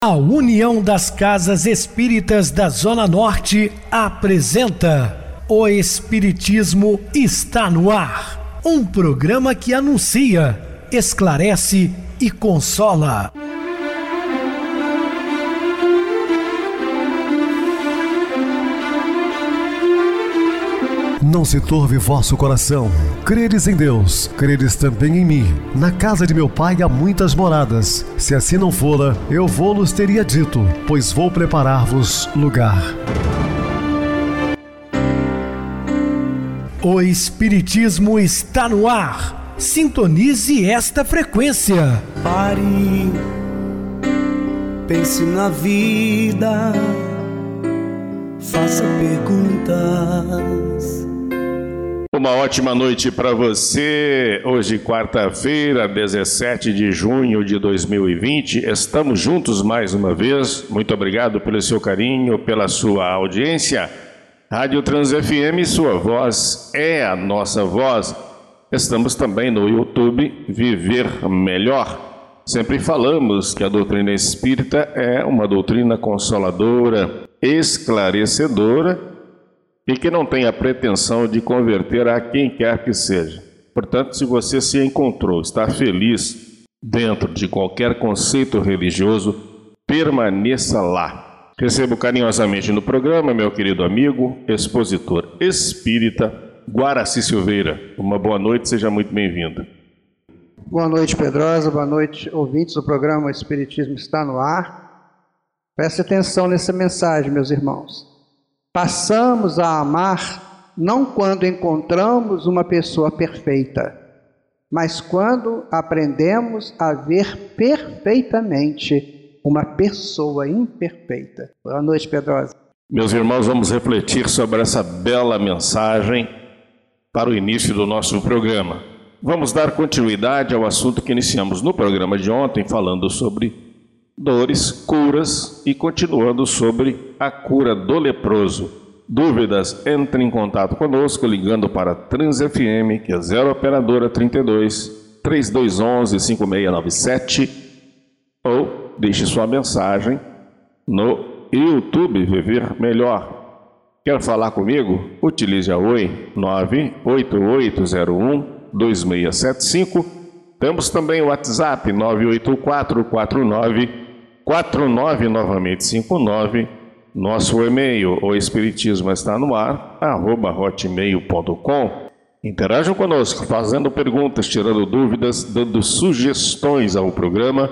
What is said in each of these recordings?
A União das Casas Espíritas da Zona Norte apresenta O Espiritismo está no ar. Um programa que anuncia, esclarece e consola. Não se turve vosso coração. Credes em Deus, credes também em mim. Na casa de meu pai há muitas moradas. Se assim não fora, eu vou-los teria dito, pois vou preparar-vos lugar. O Espiritismo está no ar. Sintonize esta frequência. Pare, pense na vida, faça perguntas. Uma ótima noite para você. Hoje, quarta-feira, 17 de junho de 2020. Estamos juntos mais uma vez. Muito obrigado pelo seu carinho, pela sua audiência. Rádio Trans FM, sua voz é a nossa voz. Estamos também no YouTube Viver Melhor. Sempre falamos que a doutrina espírita é uma doutrina consoladora, esclarecedora e que não tem a pretensão de converter a quem quer que seja. Portanto, se você se encontrou, está feliz dentro de qualquer conceito religioso, permaneça lá. Recebo carinhosamente no programa meu querido amigo, expositor espírita Guaraci Silveira. Uma boa noite, seja muito bem-vindo. Boa noite, Pedrosa. Boa noite, ouvintes do programa Espiritismo está no ar. Preste atenção nessa mensagem, meus irmãos. Passamos a amar não quando encontramos uma pessoa perfeita, mas quando aprendemos a ver perfeitamente uma pessoa imperfeita. Boa noite, Pedrosa. Meus irmãos, vamos refletir sobre essa bela mensagem para o início do nosso programa. Vamos dar continuidade ao assunto que iniciamos no programa de ontem, falando sobre dores, curas e continuando sobre a cura do leproso. Dúvidas? Entre em contato conosco ligando para Trans FM, que é 0 operadora 32 3211 5697 ou deixe sua mensagem no YouTube Viver Melhor. Quer falar comigo? Utilize a Oi 98801 2675. Temos também o WhatsApp 98449 49 novamente 59. Nosso e-mail, o Espiritismo está no ar, arroba hotmail.com. Interajam conosco, fazendo perguntas, tirando dúvidas, dando sugestões ao programa,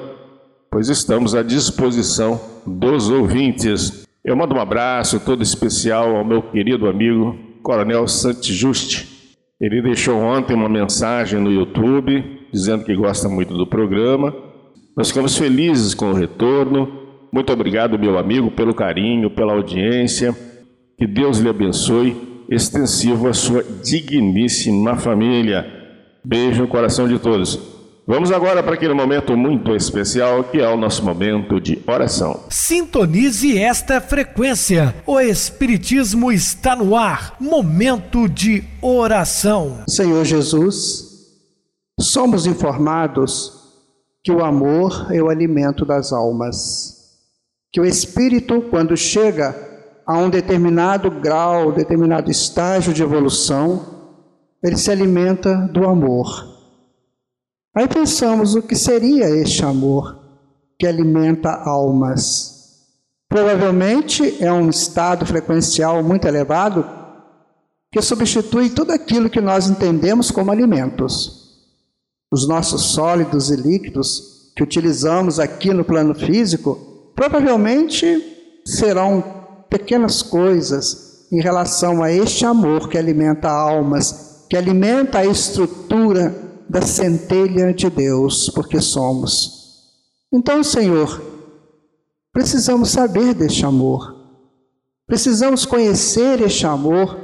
pois estamos à disposição dos ouvintes. Eu mando um abraço todo especial ao meu querido amigo Coronel Santos Juste. Ele deixou ontem uma mensagem no YouTube dizendo que gosta muito do programa nós ficamos felizes com o retorno. Muito obrigado, meu amigo, pelo carinho, pela audiência. Que Deus lhe abençoe, extensivo a sua digníssima família. Beijo no coração de todos. Vamos agora para aquele momento muito especial que é o nosso momento de oração. Sintonize esta frequência. O Espiritismo está no ar. Momento de oração. Senhor Jesus, somos informados que o amor é o alimento das almas. Que o espírito, quando chega a um determinado grau, determinado estágio de evolução, ele se alimenta do amor. Aí pensamos o que seria este amor que alimenta almas. Provavelmente é um estado frequencial muito elevado que substitui tudo aquilo que nós entendemos como alimentos os nossos sólidos e líquidos que utilizamos aqui no plano físico, provavelmente serão pequenas coisas em relação a este amor que alimenta almas, que alimenta a estrutura da centelha de Deus, porque somos. Então, Senhor, precisamos saber deste amor, precisamos conhecer este amor,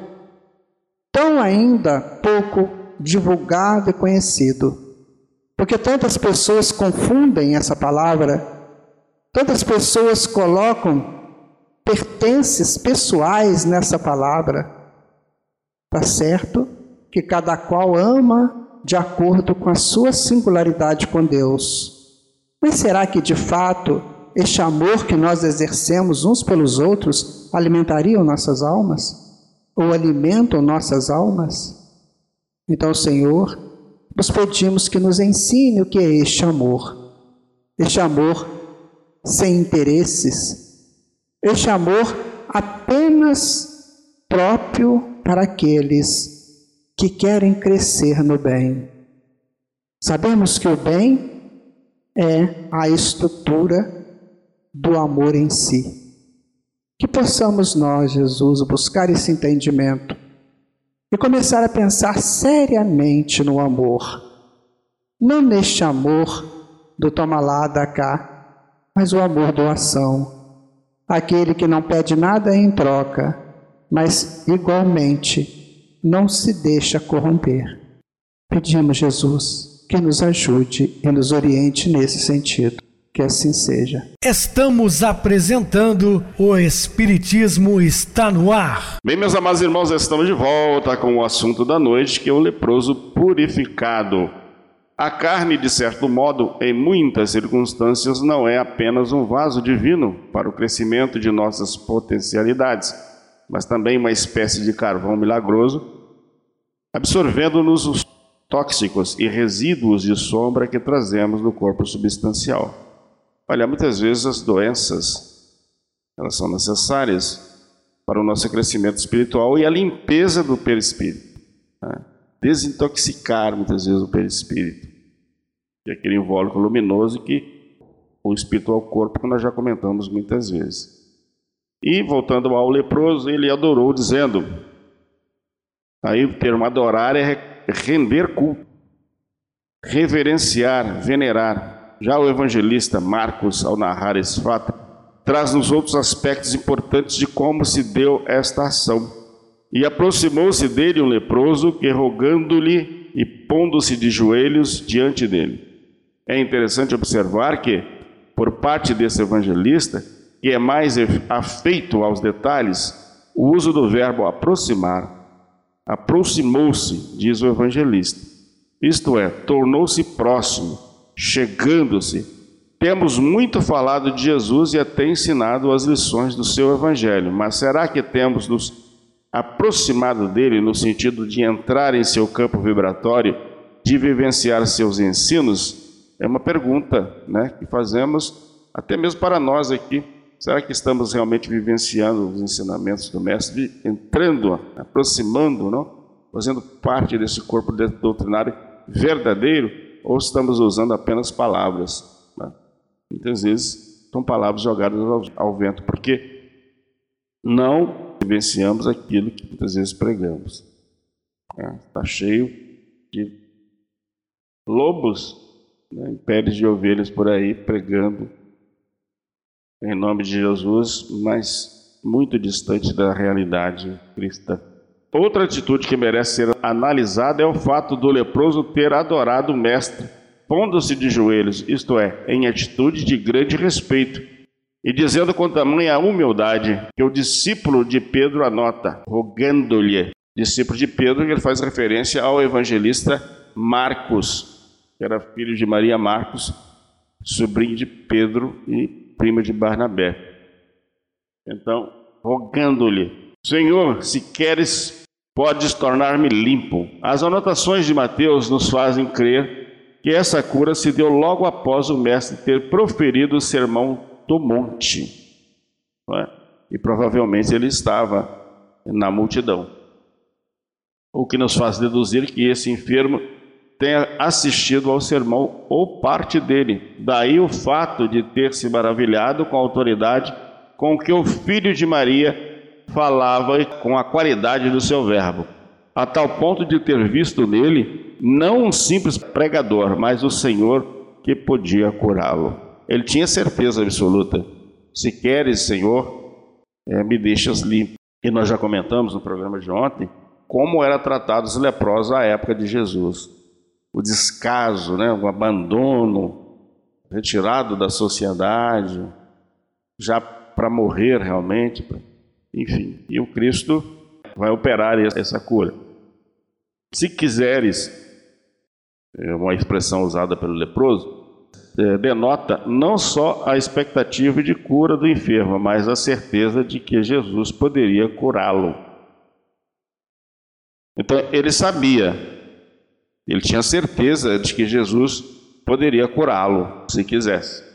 tão ainda pouco divulgado e conhecido. Porque tantas pessoas confundem essa palavra, tantas pessoas colocam pertences pessoais nessa palavra. Tá certo que cada qual ama de acordo com a sua singularidade com Deus. Mas será que de fato este amor que nós exercemos uns pelos outros, alimentariam nossas almas? Ou alimentam nossas almas? Então, Senhor, nós pedimos que nos ensine o que é este amor. Este amor sem interesses. Este amor apenas próprio para aqueles que querem crescer no bem. Sabemos que o bem é a estrutura do amor em si. Que possamos nós, Jesus, buscar esse entendimento e começar a pensar seriamente no amor. Não neste amor do toma lá, da cá, mas o amor doação. Aquele que não pede nada em troca, mas igualmente não se deixa corromper. Pedimos, Jesus, que nos ajude e nos oriente nesse sentido. Que assim seja. Estamos apresentando o Espiritismo está no ar. Bem, meus amados irmãos, estamos de volta com o assunto da noite, que é o leproso purificado. A carne, de certo modo, em muitas circunstâncias, não é apenas um vaso divino para o crescimento de nossas potencialidades, mas também uma espécie de carvão milagroso, absorvendo-nos os tóxicos e resíduos de sombra que trazemos no corpo substancial. Olha, muitas vezes as doenças, elas são necessárias para o nosso crescimento espiritual e a limpeza do perispírito. Né? Desintoxicar muitas vezes o perispírito, é aquele invólucro luminoso que o espírito ao corpo, que nós já comentamos muitas vezes. E voltando ao leproso, ele adorou, dizendo: aí o termo adorar é render culto, reverenciar, venerar. Já o evangelista Marcos, ao narrar esse fato, traz-nos outros aspectos importantes de como se deu esta ação. E aproximou-se dele um leproso que, rogando-lhe e pondo-se de joelhos diante dele. É interessante observar que, por parte desse evangelista, que é mais afeito aos detalhes, o uso do verbo aproximar. Aproximou-se, diz o evangelista. Isto é, tornou-se próximo chegando-se. Temos muito falado de Jesus e até ensinado as lições do seu evangelho, mas será que temos nos aproximado dele no sentido de entrar em seu campo vibratório, de vivenciar seus ensinos? É uma pergunta né, que fazemos até mesmo para nós aqui. Será que estamos realmente vivenciando os ensinamentos do Mestre, entrando, aproximando, não? fazendo parte desse corpo doutrinário verdadeiro? Ou estamos usando apenas palavras. Né? Muitas vezes são palavras jogadas ao, ao vento, porque não vivenciamos aquilo que muitas vezes pregamos. Está é, tá cheio de lobos né, em peles de ovelhas por aí pregando em nome de Jesus, mas muito distante da realidade cristã. Outra atitude que merece ser analisada é o fato do leproso ter adorado o Mestre, pondo-se de joelhos, isto é, em atitude de grande respeito, e dizendo com tamanha humildade que o discípulo de Pedro anota, rogando-lhe. Discípulo de Pedro, ele faz referência ao evangelista Marcos, que era filho de Maria Marcos, sobrinho de Pedro e primo de Barnabé. Então, rogando-lhe, Senhor, se queres podes tornar-me limpo. As anotações de Mateus nos fazem crer que essa cura se deu logo após o mestre ter proferido o sermão do monte. É? E provavelmente ele estava na multidão. O que nos faz deduzir que esse enfermo tenha assistido ao sermão ou parte dele. Daí o fato de ter se maravilhado com a autoridade com que o filho de Maria falava com a qualidade do seu verbo, a tal ponto de ter visto nele não um simples pregador, mas o Senhor que podia curá-lo. Ele tinha certeza absoluta: se queres, Senhor, é, me deixas limpo. E nós já comentamos no programa de ontem como era tratado os leprosos à época de Jesus. O descaso, né, o abandono, retirado da sociedade, já para morrer realmente. Enfim, e o Cristo vai operar essa cura. Se quiseres, é uma expressão usada pelo leproso, é, denota não só a expectativa de cura do enfermo, mas a certeza de que Jesus poderia curá-lo. Então ele sabia, ele tinha certeza de que Jesus poderia curá-lo se quisesse.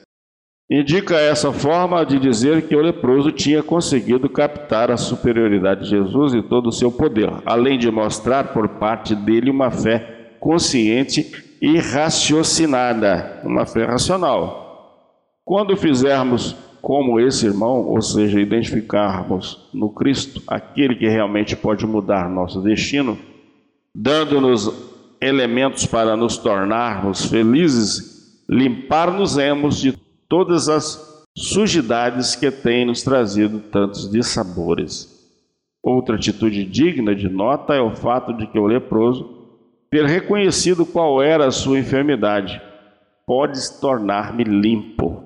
Indica essa forma de dizer que o leproso tinha conseguido captar a superioridade de Jesus e todo o seu poder, além de mostrar por parte dele uma fé consciente e raciocinada, uma fé racional. Quando fizermos como esse irmão, ou seja, identificarmos no Cristo aquele que realmente pode mudar nosso destino, dando-nos elementos para nos tornarmos felizes, limpar-nos-emos de todas as sujidades que têm nos trazido tantos dissabores. Outra atitude digna de nota é o fato de que o leproso ter reconhecido qual era a sua enfermidade, pode tornar-me limpo.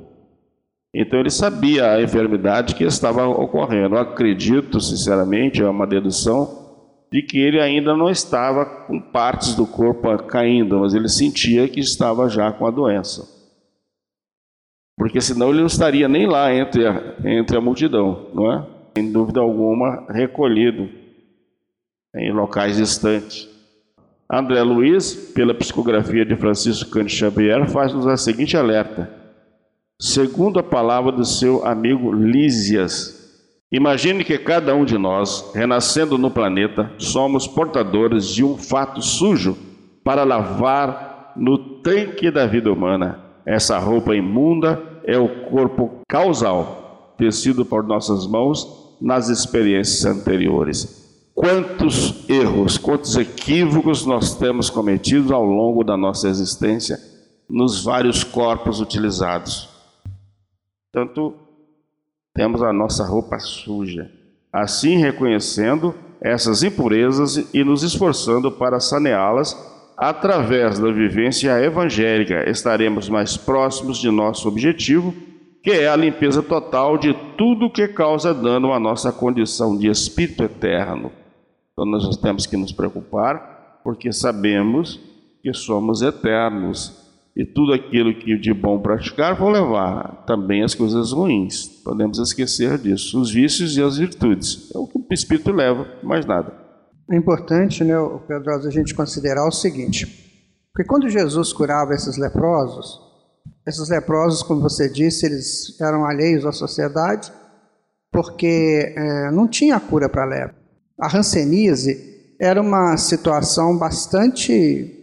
Então ele sabia a enfermidade que estava ocorrendo. Eu acredito, sinceramente, é uma dedução, de que ele ainda não estava com partes do corpo caindo, mas ele sentia que estava já com a doença. Porque senão ele não estaria nem lá entre a, entre a multidão, não é? Sem dúvida alguma, recolhido em locais distantes. André Luiz, pela psicografia de Francisco Cândido Xavier, faz-nos a seguinte alerta. Segundo a palavra do seu amigo Lísias, imagine que cada um de nós, renascendo no planeta, somos portadores de um fato sujo para lavar no tanque da vida humana. Essa roupa imunda é o corpo causal, tecido por nossas mãos nas experiências anteriores. Quantos erros, quantos equívocos nós temos cometido ao longo da nossa existência nos vários corpos utilizados. Tanto temos a nossa roupa suja, assim reconhecendo essas impurezas e nos esforçando para saneá-las através da vivência evangélica, estaremos mais próximos de nosso objetivo, que é a limpeza total de tudo que causa dano à nossa condição de espírito eterno. Então nós temos que nos preocupar, porque sabemos que somos eternos e tudo aquilo que de bom praticar vão levar também as coisas ruins. Podemos esquecer disso, os vícios e as virtudes. É o que o Espírito leva, mais nada. É importante, né, Pedroso, a gente considerar o seguinte: porque quando Jesus curava esses leprosos, esses leprosos, como você disse, eles eram alheios à sociedade, porque é, não tinha cura para lepra. A hanseníase era uma situação bastante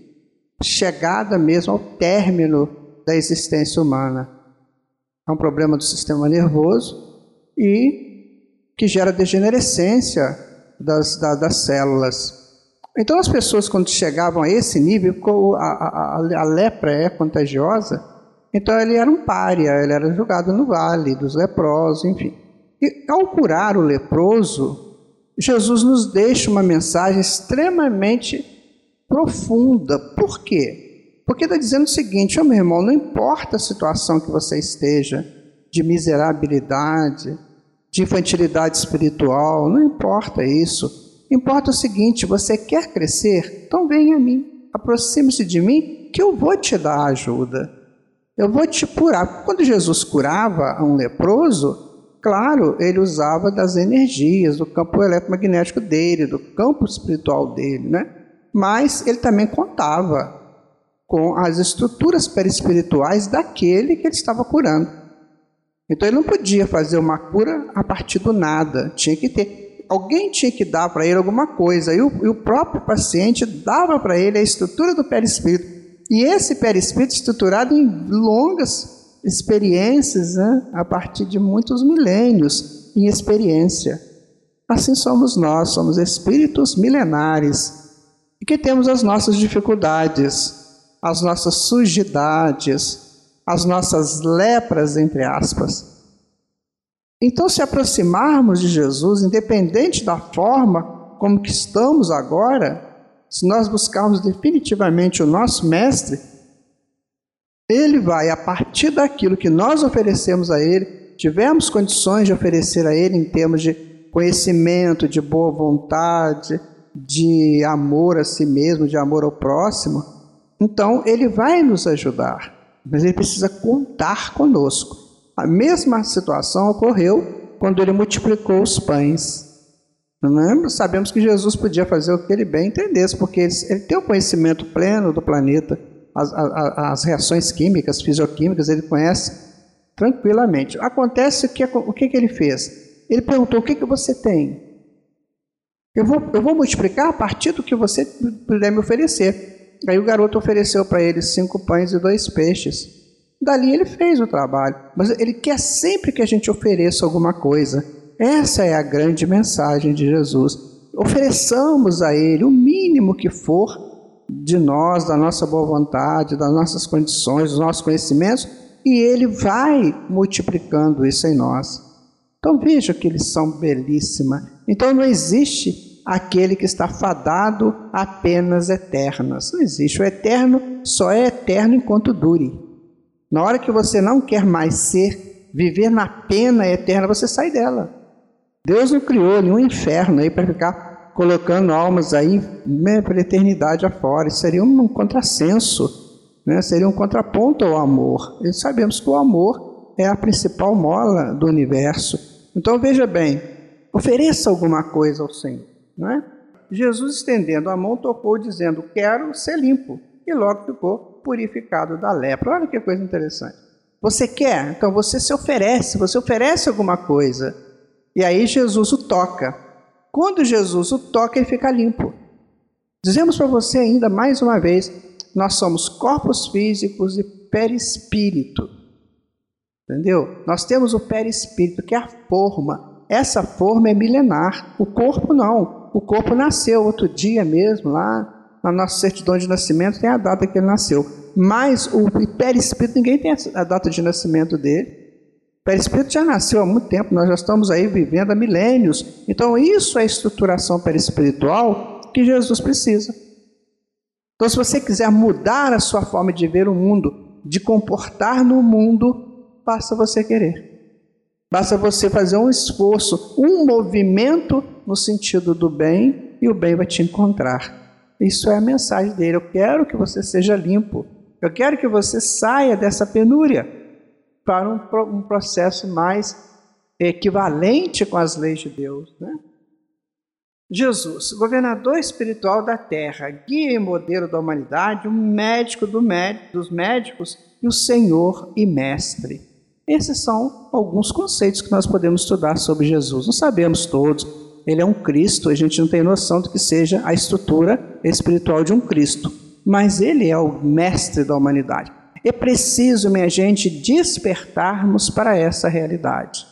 chegada mesmo ao término da existência humana. É um problema do sistema nervoso e que gera degenerescência das, da, das células. Então, as pessoas, quando chegavam a esse nível, a, a, a, lepra é contagiosa, então ele era um pária, ele era jogado no vale dos leprosos, enfim. E ao curar o leproso, Jesus nos deixa uma mensagem extremamente profunda. Por quê? Porque está dizendo o seguinte: oh, meu irmão, não importa a situação que você esteja, de miserabilidade, de infantilidade espiritual, não importa isso. Importa o seguinte: você quer crescer? Então venha a mim, aproxime-se de mim, que eu vou te dar ajuda. Eu vou te curar. Quando Jesus curava um leproso, Claro, ele usava das energias, do campo eletromagnético dele, do campo espiritual dele, né? Mas ele também contava com as estruturas perispirituais daquele que ele estava curando. Então ele não podia fazer uma cura a partir do nada, tinha que ter. Alguém tinha que dar para ele alguma coisa, e o, e o próprio paciente dava para ele a estrutura do perispírito. E esse perispírito estruturado em longas experiências né, a partir de muitos milênios em experiência. Assim somos nós, somos espíritos milenares e que temos as nossas dificuldades, as nossas sujidades, as nossas lepras, entre aspas. Então, se aproximarmos de Jesus, independente da forma como que estamos agora, se nós buscarmos definitivamente o nosso Mestre, ele vai, a partir daquilo que nós oferecemos a Ele, tivemos condições de oferecer a Ele em termos de conhecimento, de boa vontade, de amor a si mesmo, de amor ao próximo, então Ele vai nos ajudar. Mas ele precisa contar conosco. A mesma situação ocorreu quando ele multiplicou os pães. Não é? Sabemos que Jesus podia fazer o que ele bem entendesse, porque ele, ele tem o conhecimento pleno do planeta, as, as, reações químicas, fisioquímicas, ele conhece tranquilamente. Acontece que o que, que ele fez? Ele perguntou: o que, que você tem? Eu vou, eu vou multiplicar a partir do que você puder me oferecer. Aí o garoto ofereceu para ele cinco pães e dois peixes. Dali ele fez o trabalho. Mas ele quer sempre que a gente ofereça alguma coisa. Essa é a grande mensagem de Jesus. Ofereçamos a Ele o mínimo que for de nós, da nossa boa vontade, das nossas condições, dos nossos conhecimentos, e Ele vai multiplicando isso em nós. Então veja que lição belíssima. Então não existe aquele que está fadado a penas eternas. Não existe. O eterno só é eterno enquanto dure. Na hora que você não quer mais ser, viver na pena eterna, você sai dela. Deus não criou nenhum inferno aí para ficar colocando almas aí né, pela eternidade afora. Isso seria um contrassenso, né? seria um contraponto ao amor. E sabemos que o amor é a principal mola do universo. Então veja bem, ofereça alguma coisa ao Senhor. Não é? Jesus, estendendo a mão, tocou, dizendo: Quero ser limpo. E logo ficou purificado da lepra. Olha que coisa interessante. Você quer? Então você se oferece, você oferece alguma coisa. E aí Jesus o toca. Quando Jesus o toca, ele fica limpo. Dizemos para você ainda mais uma vez: nós somos corpos físicos e perispírito. Entendeu? Nós temos o perispírito, que é a forma. Essa forma é milenar. O corpo não. O corpo nasceu outro dia mesmo, lá na nossa certidão de nascimento tem a data que ele nasceu. Mas o perispírito, ninguém tem a data de nascimento dele. O perispírito já nasceu há muito tempo, nós já estamos aí vivendo há milênios. Então, isso é a estruturação perispiritual que Jesus precisa. Então, se você quiser mudar a sua forma de ver o mundo, de comportar no mundo, basta você querer. Basta você fazer um esforço, um movimento no sentido do bem e o bem vai te encontrar. Isso é a mensagem dele. Eu quero que você seja limpo. Eu quero que você saia dessa penúria para um, um processo mais equivalente com as leis de Deus. Né? Jesus, governador espiritual da terra, guia e modelo da humanidade, o médico do médico, dos médicos e o Senhor e mestre. Esses são alguns conceitos que nós podemos estudar sobre Jesus. Não sabemos todos, ele é um Cristo, a gente não tem noção do que seja a estrutura espiritual de um Cristo, mas ele é o mestre da humanidade. É preciso, minha gente, despertarmos para essa realidade.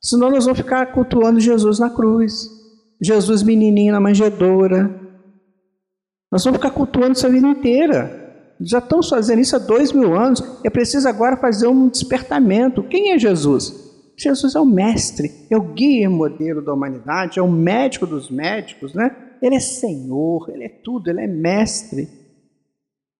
Senão nós vamos ficar cultuando Jesus na cruz, Jesus menininho na manjedoura. Nós vamos ficar cultuando essa vida inteira. Já estão fazendo isso há dois mil anos. É preciso agora fazer um despertamento. Quem é Jesus? Jesus é o mestre, é o guia e modelo da humanidade, é o médico dos médicos, né? Ele é Senhor, ele é tudo, ele é mestre.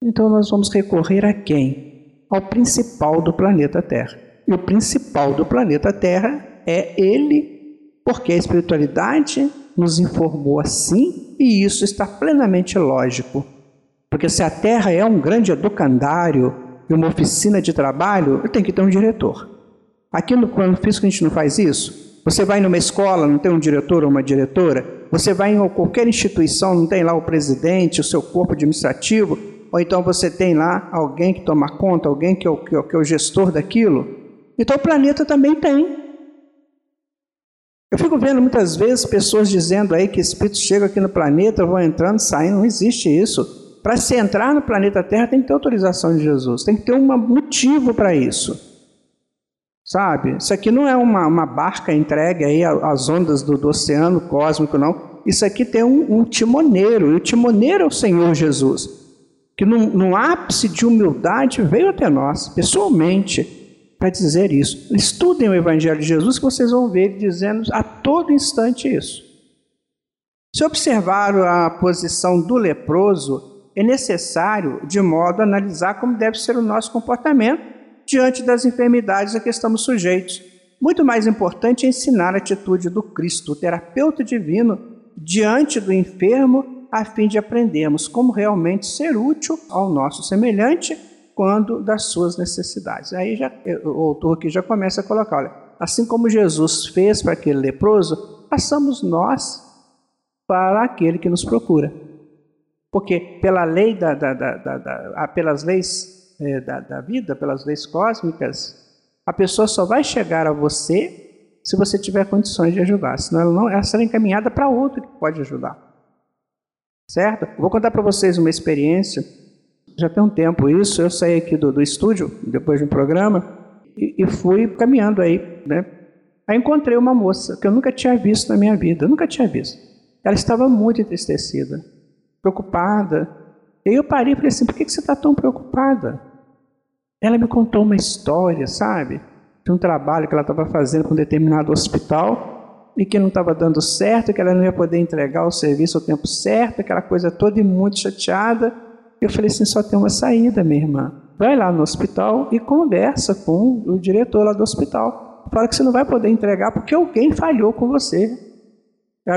Então nós vamos recorrer a quem? Ao principal do planeta Terra. E o principal do planeta Terra é ele, porque a espiritualidade nos informou assim e isso está plenamente lógico. Porque se a Terra é um grande educandário e uma oficina de trabalho, tem que ter um diretor. Aqui no plano físico a gente não faz isso? Você vai numa escola, não tem um diretor ou uma diretora? Você vai em qualquer instituição, não tem lá o presidente, o seu corpo administrativo? Ou então você tem lá alguém que toma conta, alguém que é o, que é o gestor daquilo? Então o planeta também tem. Eu fico vendo muitas vezes pessoas dizendo aí que espíritos chegam aqui no planeta, vão entrando, saindo. Não existe isso. Para se entrar no planeta Terra tem que ter autorização de Jesus, tem que ter um motivo para isso. Sabe? Isso aqui não é uma, uma barca entregue aí às ondas do, do oceano cósmico, não. Isso aqui tem um, um, timoneiro, e o timoneiro é o Senhor Jesus, que no ápice de humildade veio até nós, pessoalmente, para dizer isso. Estudem o Evangelho de Jesus que vocês vão ver ele dizendo a todo instante isso. Se observar a posição do leproso, é necessário, de modo a analisar como deve ser o nosso comportamento diante das enfermidades a que estamos sujeitos. Muito mais importante é ensinar a atitude do Cristo, o terapeuta divino, diante do enfermo, a fim de aprendermos como realmente ser útil ao nosso semelhante, quando das suas necessidades. Aí já, o autor aqui já começa a colocar, olha, assim como Jesus fez para aquele leproso, passamos nós para aquele que nos procura. Porque pela lei da, da, da, pelas leis é, da, vida, pelas leis cósmicas, a pessoa só vai chegar a você se você tiver condições de ajudar. Senão ela, não, ela será encaminhada para outro que pode ajudar. Certo? vou contar para vocês uma experiência. Já tem um tempo isso. Eu saí aqui do, do estúdio, depois de um programa, e, e fui caminhando aí, né? Aí encontrei uma moça que eu nunca tinha visto na minha vida, eu nunca tinha visto. Ela estava muito entristecida, preocupada. E eu parei e falei assim: por que você está tão preocupada? Ela me contou uma história, sabe? De um trabalho que ela estava fazendo com um determinado hospital e que não estava dando certo, que ela não ia poder entregar o serviço ao tempo certo, aquela coisa toda e muito chateada. Eu falei assim: só tem uma saída, minha irmã. Vai lá no hospital e conversa com o diretor lá do hospital. Fala que você não vai poder entregar porque alguém falhou com você.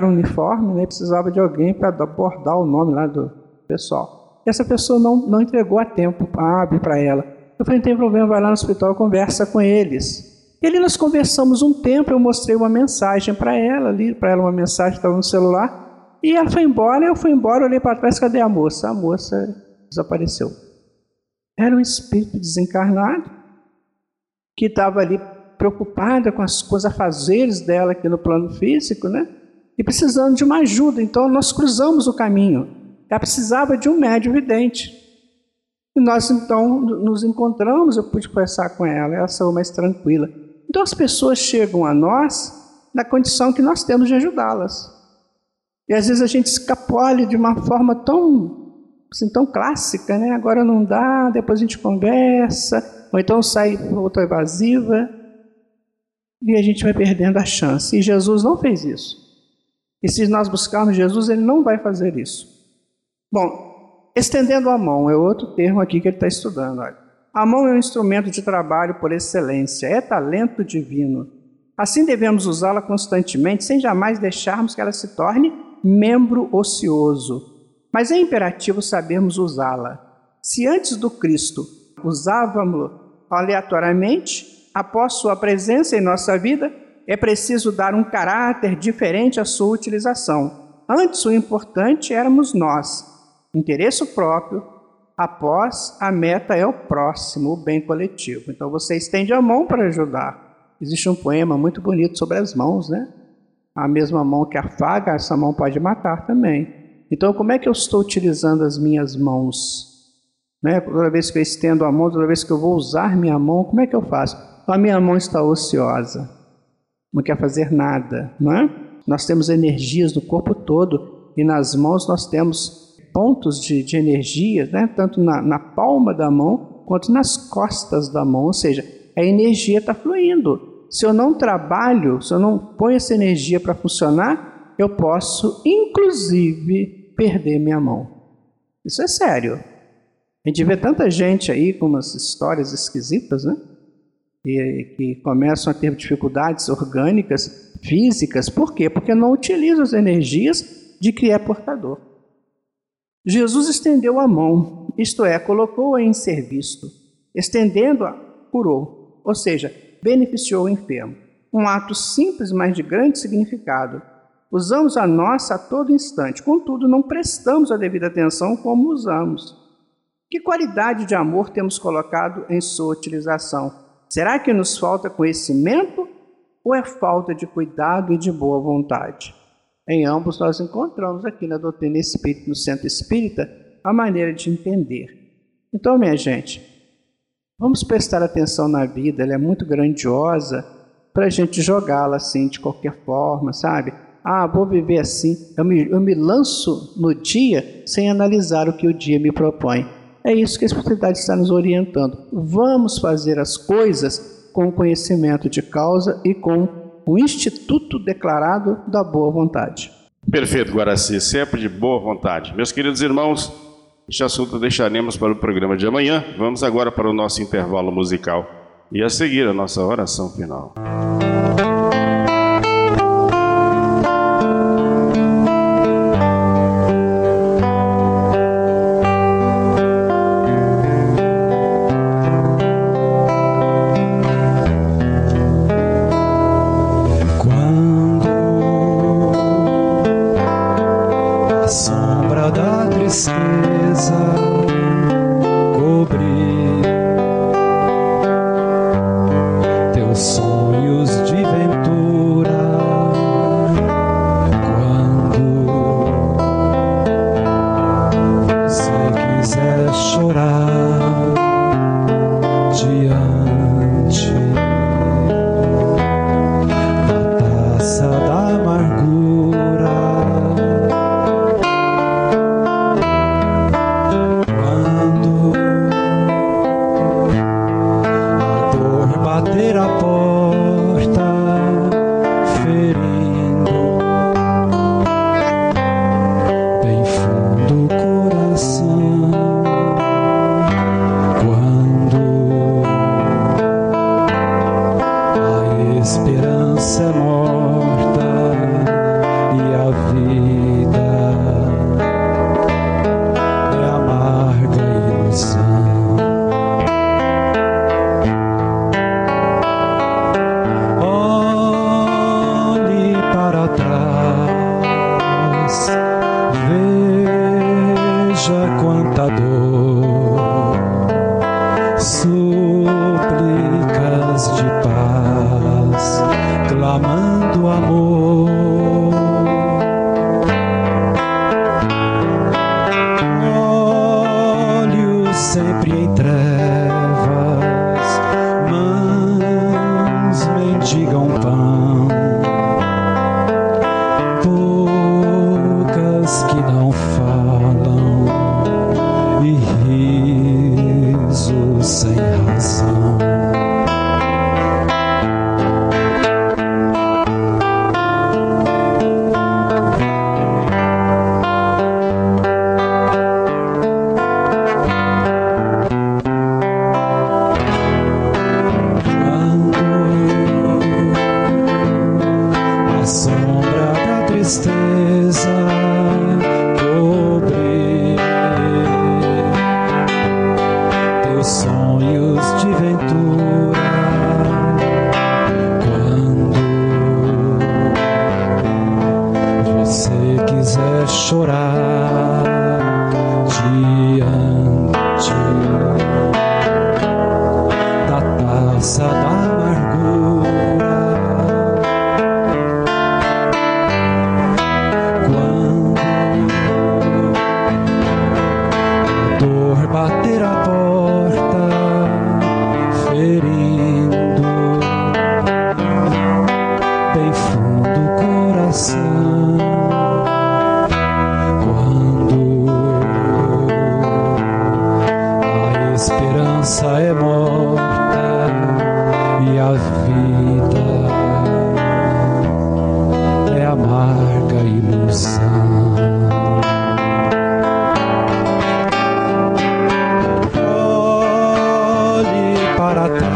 Um uniforme, né? precisava de alguém para abordar o nome lá do pessoal. E essa pessoa não, não entregou a tempo, abre para ela. Eu falei, não tem problema, vai lá no hospital, conversa com eles. E ali nós conversamos um tempo, eu mostrei uma mensagem para ela, li para ela uma mensagem estava no celular, e ela foi embora, eu fui embora, olhei para trás, cadê a moça? A moça desapareceu. Era um espírito desencarnado que estava ali preocupada com, as, com os afazeres dela aqui no plano físico, né? E precisando de uma ajuda. Então nós cruzamos o caminho. Ela precisava de um médium vidente. E nós então nos encontramos, eu pude conversar com ela, ela saiu mais tranquila. Então as pessoas chegam a nós na condição que nós temos de ajudá-las. E às vezes a gente escapole de uma forma tão assim, tão clássica, né? Agora não dá, depois a gente conversa, ou então sai outra evasiva, e a gente vai perdendo a chance. E Jesus não fez isso. E se nós buscarmos Jesus, ele não vai fazer isso. Bom, estendendo a mão é outro termo aqui que ele está estudando. Olha. A mão é um instrumento de trabalho por excelência, é talento divino. Assim devemos usá-la constantemente, sem jamais deixarmos que ela se torne membro ocioso mas é imperativo sabermos usá-la. Se antes do Cristo usávamos aleatoriamente, após sua presença em nossa vida, é preciso dar um caráter diferente à sua utilização. Antes, o importante éramos nós, interesse próprio, após a meta é o próximo, o bem coletivo. Então você estende a mão para ajudar. Existe um poema muito bonito sobre as mãos, né? A mesma mão que afaga, essa mão pode matar também. Então, como é que eu estou utilizando as minhas mãos? Né? Toda vez que eu estendo a mão, toda vez que eu vou usar minha mão, como é que eu faço? A minha mão está ociosa, não quer fazer nada, não é? Nós temos energias no corpo todo e nas mãos nós temos pontos de, de energia, né? tanto na, na palma da mão quanto nas costas da mão, ou seja, a energia está fluindo. Se eu não trabalho, se eu não ponho essa energia para funcionar, eu posso, inclusive, perder minha mão. Isso é sério. A gente vê tanta gente aí com umas histórias esquisitas, né? E, que começam a ter dificuldades orgânicas, físicas. Por quê? Porque não utilizam as energias de que é portador. Jesus estendeu a mão, isto é, colocou-a em serviço. Estendendo-a, curou, ou seja, beneficiou o enfermo. Um ato simples, mas de grande significado. Usamos a nossa a todo instante, contudo, não prestamos a devida atenção como usamos. Que qualidade de amor temos colocado em sua utilização? Será que nos falta conhecimento ou é falta de cuidado e de boa vontade? Em ambos nós encontramos aqui na doutrina espírita, no centro espírita, a maneira de entender. Então, minha gente, vamos prestar atenção na vida, ela é muito grandiosa para a gente jogá-la assim de qualquer forma, sabe? ah, vou viver assim, eu me, eu me lanço no dia sem analisar o que o dia me propõe. É isso que a espiritualidade está nos orientando. Vamos fazer as coisas com conhecimento de causa e com o instituto declarado da boa vontade. Perfeito, Guaraci, sempre de boa vontade. Meus queridos irmãos, este assunto deixaremos para o programa de amanhã. Vamos agora para o nosso intervalo musical e a seguir a nossa oração final. pecador. Olhe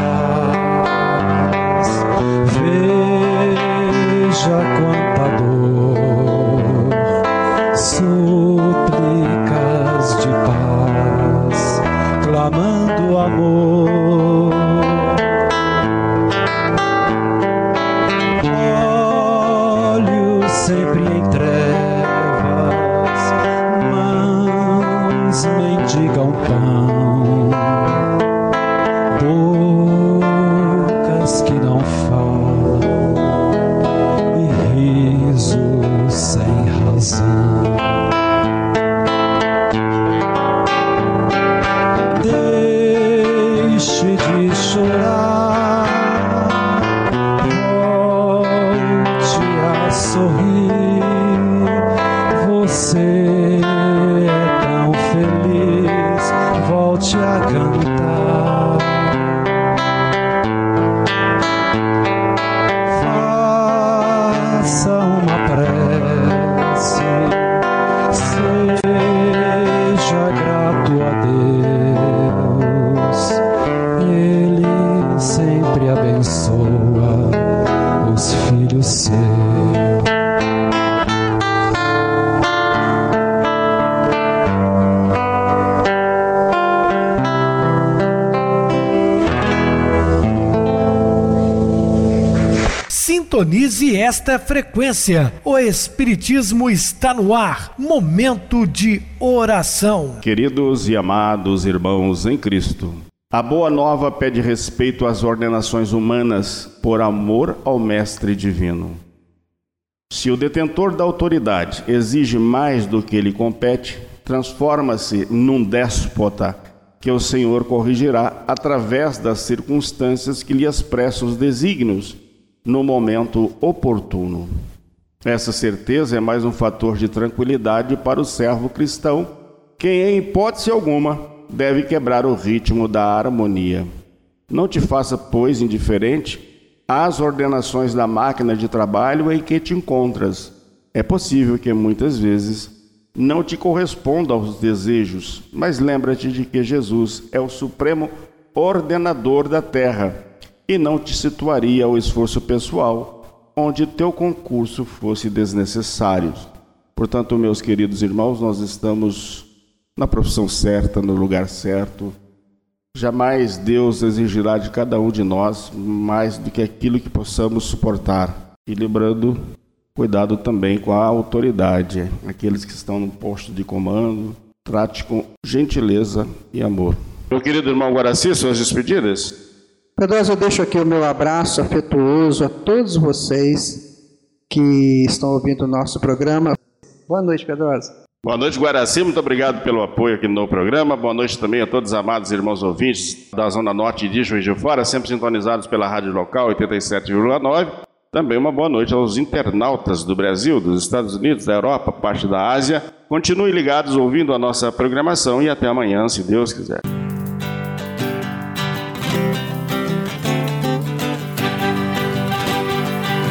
Sintonize esta frequência. O Espiritismo está no ar. Momento de oração. Queridos e amados irmãos em Cristo, a Boa Nova pede respeito às ordenações humanas por amor ao Mestre Divino. Se o detentor da autoridade exige mais do que lhe compete, transforma-se num déspota que o Senhor corrigirá através das circunstâncias que lhe expressam os desígnios no momento oportuno. Essa certeza é mais um fator de tranquilidade para o servo cristão, que em hipótese alguma deve quebrar o ritmo da harmonia. Não te faça, pois, indiferente às ordenações da máquina de trabalho em que te encontras. É possível que muitas vezes não te corresponda aos desejos, mas lembra-te de que Jesus é o supremo ordenador da terra e não te situaria ao esforço pessoal, onde teu concurso fosse desnecessário. Portanto, meus queridos irmãos, nós estamos na profissão certa, no lugar certo. Jamais Deus exigirá de cada um de nós mais do que aquilo que possamos suportar. E lembrando, cuidado também com a autoridade, aqueles que estão no posto de comando, trate com gentileza e amor. Meu querido irmão Guaraci, suas despedidas? Pedrosa, eu deixo aqui o meu abraço afetuoso a todos vocês que estão ouvindo o nosso programa. Boa noite, Pedrosa. Boa noite, Guaraci. Muito obrigado pelo apoio aqui no programa. Boa noite também a todos os amados irmãos ouvintes da Zona Norte de Juiz de Fora, sempre sintonizados pela rádio local 87,9. Também uma boa noite aos internautas do Brasil, dos Estados Unidos, da Europa, parte da Ásia. Continue ligados ouvindo a nossa programação e até amanhã, se Deus quiser.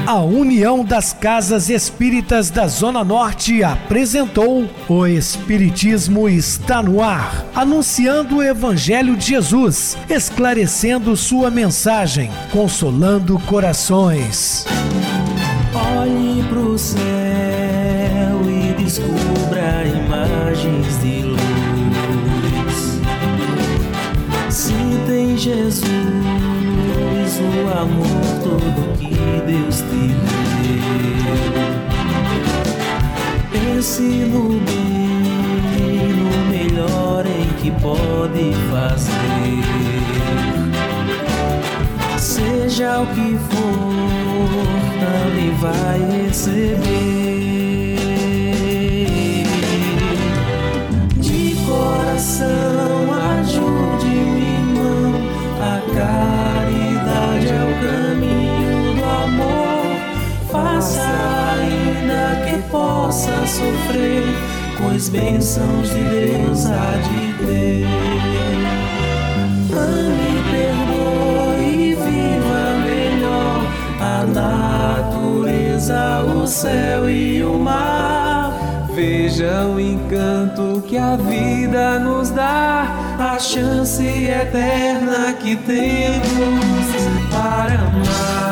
A União das Casas Espíritas da Zona Norte apresentou O Espiritismo está no ar, anunciando o Evangelho de Jesus, esclarecendo sua mensagem, consolando corações. Olhe pro céu e descubra imagens de luz. Se tem Jesus, o amor todo Deus te deu. No bem, no melhor em que pode fazer. Seja o que for, também vai receber. Possa sofrer, pois bênçãos de Deus há de ter. Ame, perdoe e viva melhor a natureza, o céu e o mar. Veja o encanto que a vida nos dá, a chance eterna que temos para amar.